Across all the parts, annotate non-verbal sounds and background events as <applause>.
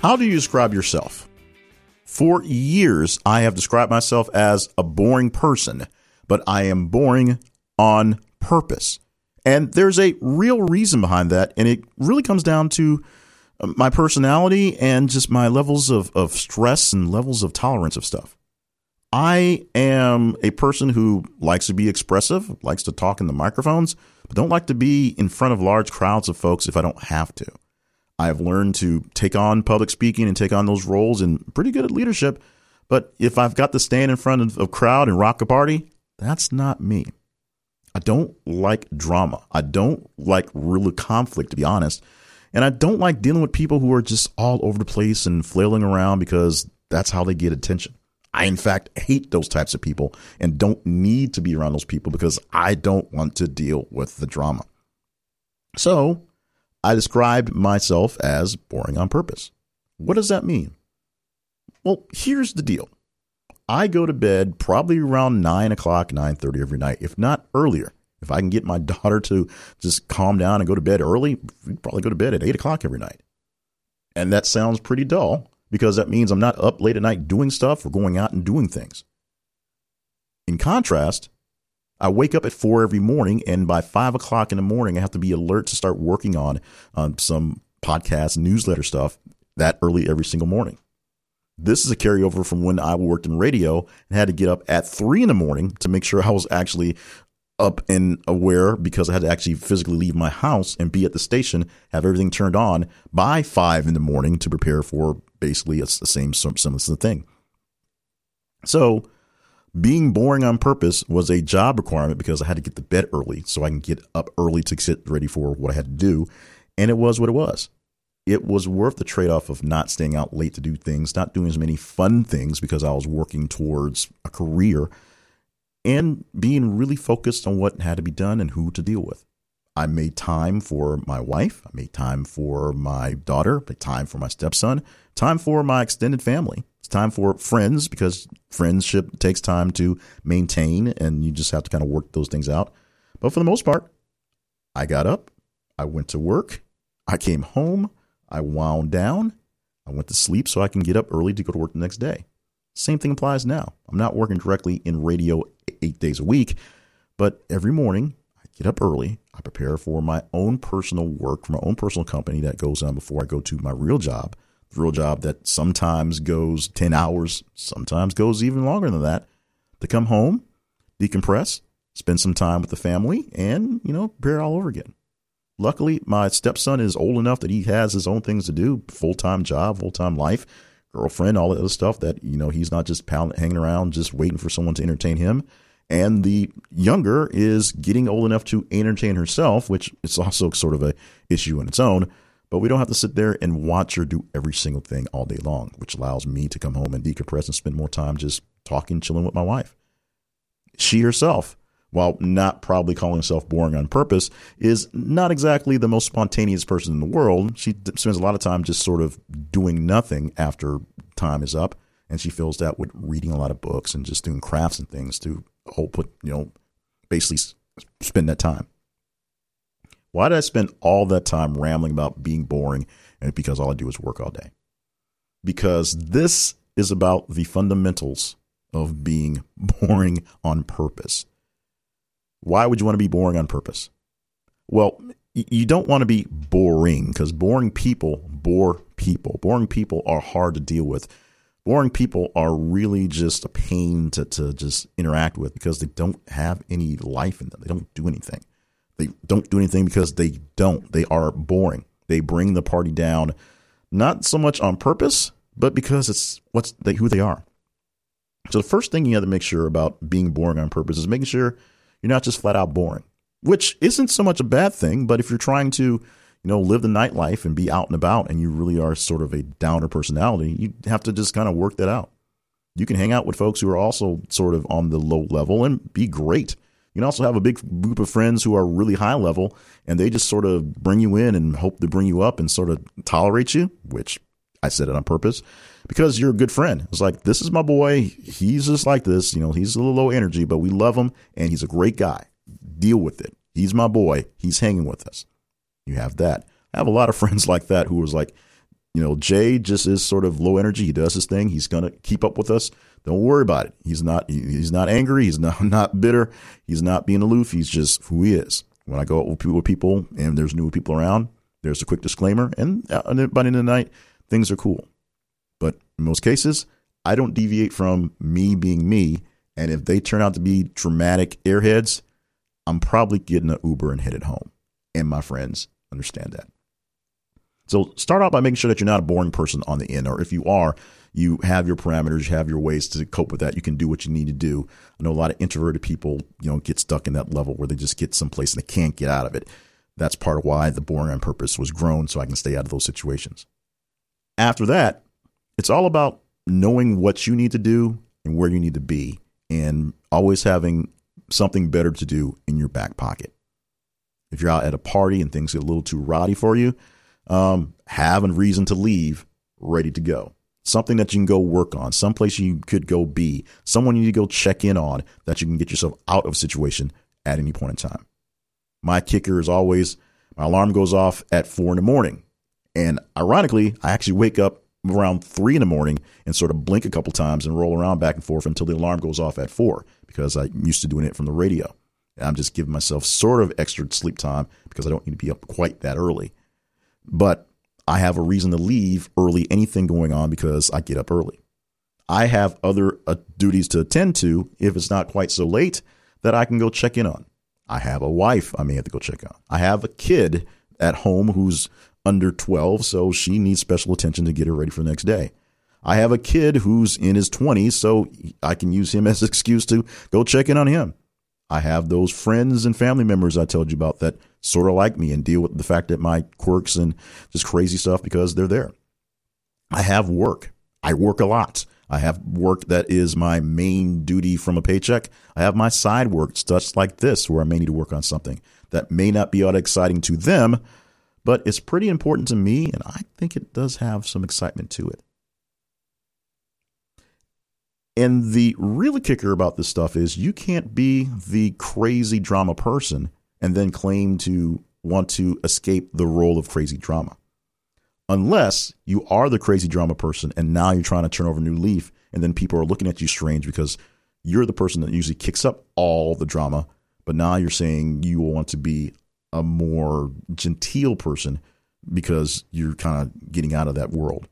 How do you describe yourself? For years, I have described myself as a boring person, but I am boring on purpose. And there's a real reason behind that. And it really comes down to uh, my personality and just my levels of, of stress and levels of tolerance of stuff. I am a person who likes to be expressive, likes to talk in the microphones, but don't like to be in front of large crowds of folks if I don't have to. I've learned to take on public speaking and take on those roles and pretty good at leadership. But if I've got to stand in front of a crowd and rock a party, that's not me. I don't like drama. I don't like real conflict, to be honest. And I don't like dealing with people who are just all over the place and flailing around because that's how they get attention. I, in fact, hate those types of people and don't need to be around those people because I don't want to deal with the drama. So I described myself as boring on purpose. What does that mean? Well, here's the deal. I go to bed probably around nine o'clock, nine thirty every night, if not earlier. If I can get my <laughs> daughter to just calm down and go to bed early, we probably go to bed at eight o'clock every night. And that sounds pretty dull because that means I'm not up late at night doing stuff or going out and doing things. In contrast, I wake up at four every morning, and by five o'clock in the morning, I have to be alert to start working on um, some podcast newsletter stuff that early every single morning. This is a carryover from when I worked in radio and had to get up at three in the morning to make sure I was actually up and aware because I had to actually physically leave my house and be at the station, have everything turned on by five in the morning to prepare for basically it's the same similar thing. So being boring on purpose was a job requirement because I had to get to bed early so I can get up early to get ready for what I had to do. And it was what it was. It was worth the trade off of not staying out late to do things, not doing as many fun things because I was working towards a career, and being really focused on what had to be done and who to deal with. I made time for my wife. I made time for my daughter, made time for my stepson, time for my extended family. It's time for friends because friendship takes time to maintain and you just have to kind of work those things out. But for the most part, I got up, I went to work, I came home, I wound down, I went to sleep so I can get up early to go to work the next day. Same thing applies now. I'm not working directly in radio eight days a week, but every morning I get up early. I prepare for my own personal work, for my own personal company that goes on before I go to my real job real job that sometimes goes 10 hours, sometimes goes even longer than that, to come home, decompress, spend some time with the family, and, you know, prepare all over again. Luckily, my stepson is old enough that he has his own things to do full time job, full time life, girlfriend, all that other stuff that, you know, he's not just hanging around just waiting for someone to entertain him. And the younger is getting old enough to entertain herself, which is <laughs> also sort of a issue in its own. But we don't have to sit there and watch her do every single thing all day long, which allows me to come home and decompress and spend more time just talking, chilling with my wife. She herself, while not probably calling herself boring on purpose, is not exactly the most spontaneous person in the world. She spends a lot of time just sort of doing nothing after time is up. And she fills that with reading a lot of books and just doing crafts and things to oh, hope, you know, basically spend that time. Why did I spend all that time rambling about being boring? And because all I do is work all day. Because this is about the fundamentals of being <laughs> boring on purpose. Why would you want to be boring on purpose? Well, you don't want to be boring because boring people bore people. Boring people are hard to deal with. Boring people are really just a pain to, to just interact with because they don't have any life in them. They don't do anything. They don't do anything because they don't. They are boring. They bring the party down, not so much on purpose, but because it's what's they, who they are. So the first thing you have to make sure about being boring on purpose is making sure you're not just flat out boring, which isn't so much a bad thing. But if you're trying to, you know, live the nightlife and be out and about and you really are sort of a downer personality, you have to just kind of work that out. You can hang out with folks who are also sort of on the low level and be great. You can also have a big group of friends who are really high level and they just sort of bring you in and hope to bring you up and sort of tolerate you, which I said it on purpose because you're a good friend. It's like, this is my boy. He's just like this. You know, he's a little low energy, but we love him and he's a great guy. Deal with it. He's my boy. He's hanging with us. You have that. I have a lot of <laughs> friends like that who was like, you know, Jay just is sort of low energy. He does his thing. He's gonna keep up with us. Don't worry about it. He's not. He's not angry. He's not <laughs> not bitter. He's not being aloof. He's just who he is. When I go out with people, and there's new people around, there's a quick disclaimer, and by the end of the night, things are cool. But in most cases, I don't deviate from me being me. And if they turn out to be dramatic airheads, I'm probably getting an Uber and headed home. And my friends understand that. So start out by making sure that you're not a boring person on the end, or if you are, you have your parameters, you have your ways to cope with that. You can do what you need to do. I know a lot of introverted people, you know, get stuck in that level where they just get someplace and they can't get out of it. That's part of why the boring on purpose was grown so I can stay out of those situations. After that, it's all about knowing what you need to do and where you need to be and always having something better to do in your back pocket. If you're out at a party and things get a little too rowdy for you, um, have a reason to leave ready to go. Something that you can go work on, someplace you could go be, someone you need to go check in on that you can get yourself out of a situation at any point in time. My kicker is always my alarm goes off at four in the morning. And ironically, I actually wake up around three in the morning and sort of blink a couple times and roll around back and forth until the alarm goes off at four because I'm used to doing it from the radio. I'm just giving myself sort of extra sleep time because I don't need to be up quite that early. But I have a reason to leave early, anything going on because I get up early. I have other uh, duties to attend to if it's not quite so late that I can go check in on. I have a wife I may have to go check on. I have a kid at home who's under 12, so she needs special attention to get her ready for the next day. I have a kid who's in his 20s, so I can use him as an <laughs> excuse to go check in on him. I have those friends and family members I told you about that sort of like me and deal with the fact that my quirks and just crazy stuff because they're there. I have work. I work a lot. I have work that is my main duty from a paycheck. I have my side work, stuff like this, where I may need to work on something that may not be all exciting to them, but it's pretty important to me, and I think it does have some excitement to it. And the real kicker about this stuff is you can't be the crazy drama person and then claim to want to escape the role of crazy drama. Unless you are the crazy drama person and now you're trying to turn over a new leaf and then people are looking at you strange because you're the person that usually kicks up all the drama, but now you're saying you want to be a more genteel person because you're kind of getting out of that world.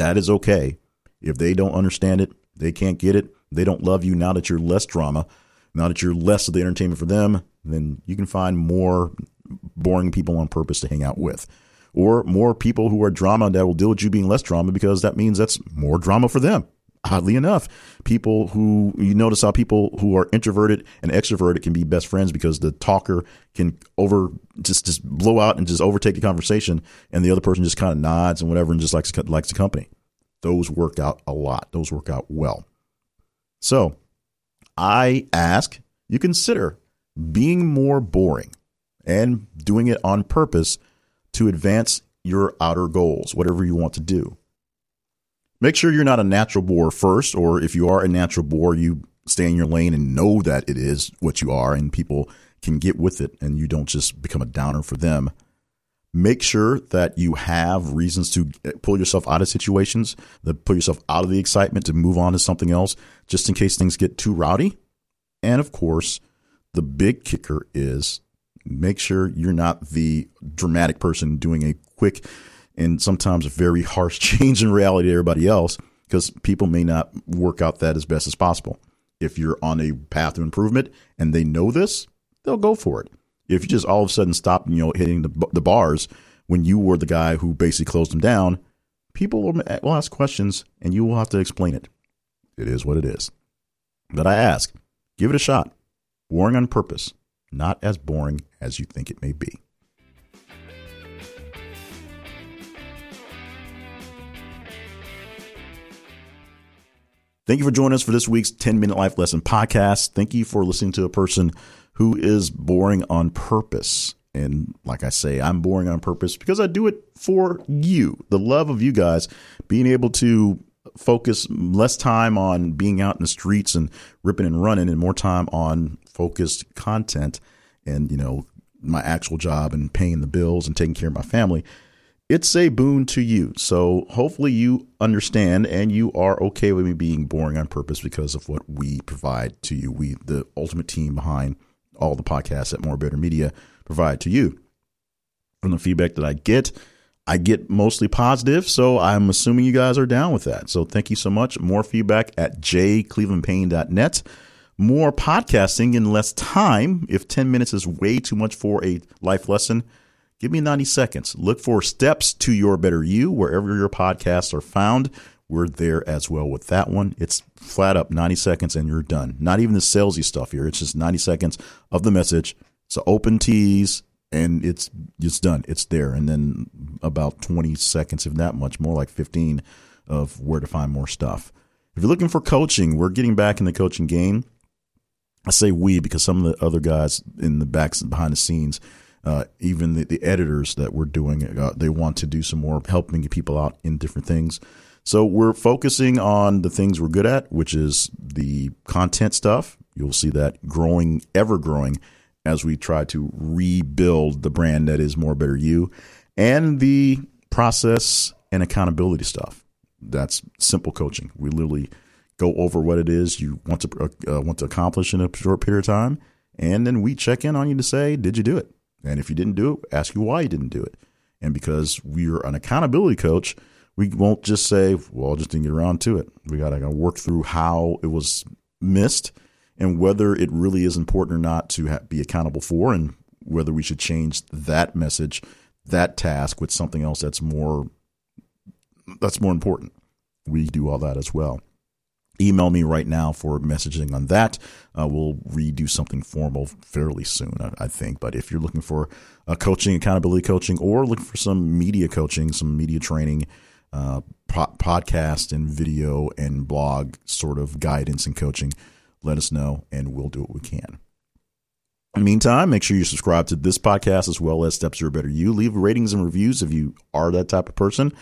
That is okay. If they don't understand it, they can't get it. They don't love you now that you're less drama, now that you're less of the entertainment for them, then you can find more boring people on purpose to hang out with. Or more people who are drama that will deal with you being less drama because that means that's more drama for them. Oddly enough, people who you notice how people who are introverted and extroverted can be best friends because the talker can over just just blow out and just overtake the conversation, and the other person just kind of nods and whatever and just likes likes the company those work out a lot. Those work out well. So I ask you consider being more boring and doing it on purpose to advance your outer goals, whatever you want to do. Make sure you're not a natural bore first, or if you are a natural bore, you stay in your lane and know that it is what you are, and people can get with it, and you don't just become a downer for them make sure that you have reasons to eh, pull yourself out of situations, that pull yourself out of the excitement to move on to something else, just in case things get too rowdy. And of course, the big kicker is make sure you're not the dramatic person doing a quick and sometimes a very harsh <laughs> change in reality to everybody else, because people may not work out that as best as possible. If you're on a path of improvement and they know this, they'll go for it. If you just all of a sudden stop, you know, hitting the, the bars when you were the guy who basically closed them down, people will, will ask questions and you will have to explain it. It is what it is. But I ask, give it a shot. Boring on purpose, not as boring as you think it may be. Thank you for joining us for this week's 10 Minute Life Lesson podcast. Thank you for listening to a person who is boring on purpose. And like I say, I'm boring on purpose because I do it for you, the love of you guys, being able to focus less time on being out in the streets and ripping and running and more time on focused content and, you know, my actual job and paying the bills and taking care of my family it's a boon to you. So hopefully you understand and you are okay with me being boring on purpose because of what we provide to you. We, the ultimate team behind all the podcasts at More Better Media, provide to you. From the feedback that I get, I get mostly positive, so I'm assuming you guys are down with that. So thank you so much. More feedback at jclevelandpayne.net. More podcasting in less time. If 10 minutes is way too much for a life lesson, Give me 90 seconds. Look for Steps to Your Better You wherever your podcasts are found. We're there as well with that one. It's flat up 90 seconds and you're done. Not even the salesy stuff here. It's just 90 seconds of the message. It's an open tease and it's it's done. It's there. And then about 20 seconds, if not much, more like 15 of where to find more stuff. If you're looking for coaching, we're getting back in the coaching game. I say we because some of the other guys in the backs behind the scenes uh, even the, the, editors that we're doing, uh, they want to do some more helping people out in different things. So we're focusing on the things we're good at, which is the content stuff. You'll see that growing, ever growing, as we try to rebuild the brand that is More Better You, and the process and accountability stuff. That's simple coaching. We literally go over what it is you want to uh, want to accomplish in a short period of time, and then we check in on you to say, did you do it? And if you didn't do it, ask you why you didn't do it. And because we're an accountability coach, we won't just say, well, I just didn't get around to it. We got to work through how it was missed and whether it really is important or not to ha- be accountable for and whether we should change that message, that task with something else that's more that's more important. We do all that as well email me right now for messaging on that. Uh, we'll redo something formal fairly soon, I, I, think. But if you're looking for uh, coaching, accountability coaching, or looking for some media coaching, some media training, uh, po- podcast and video and blog sort of guidance and coaching, let us know and we'll do what we can. In the meantime, make sure you subscribe to this podcast as well as Steps Are Better You. Leave ratings and reviews if you are that type of person.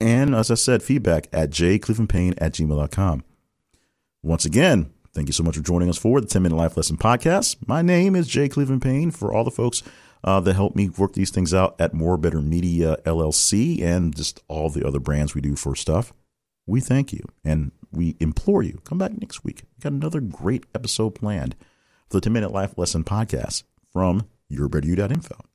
And as I said, feedback at jclevelandpayne at gmail.com. Once again, thank you so much for joining us for the 10 Minute Life Lesson Podcast. My name is Jay Cleveland Payne. For all the folks uh, that help me work these things out at More Better Media LLC and just all the other brands we do for stuff, we thank you and we implore you come back next week. We got another great episode planned for the 10 Minute Life Lesson Podcast from YourBetterYou.info.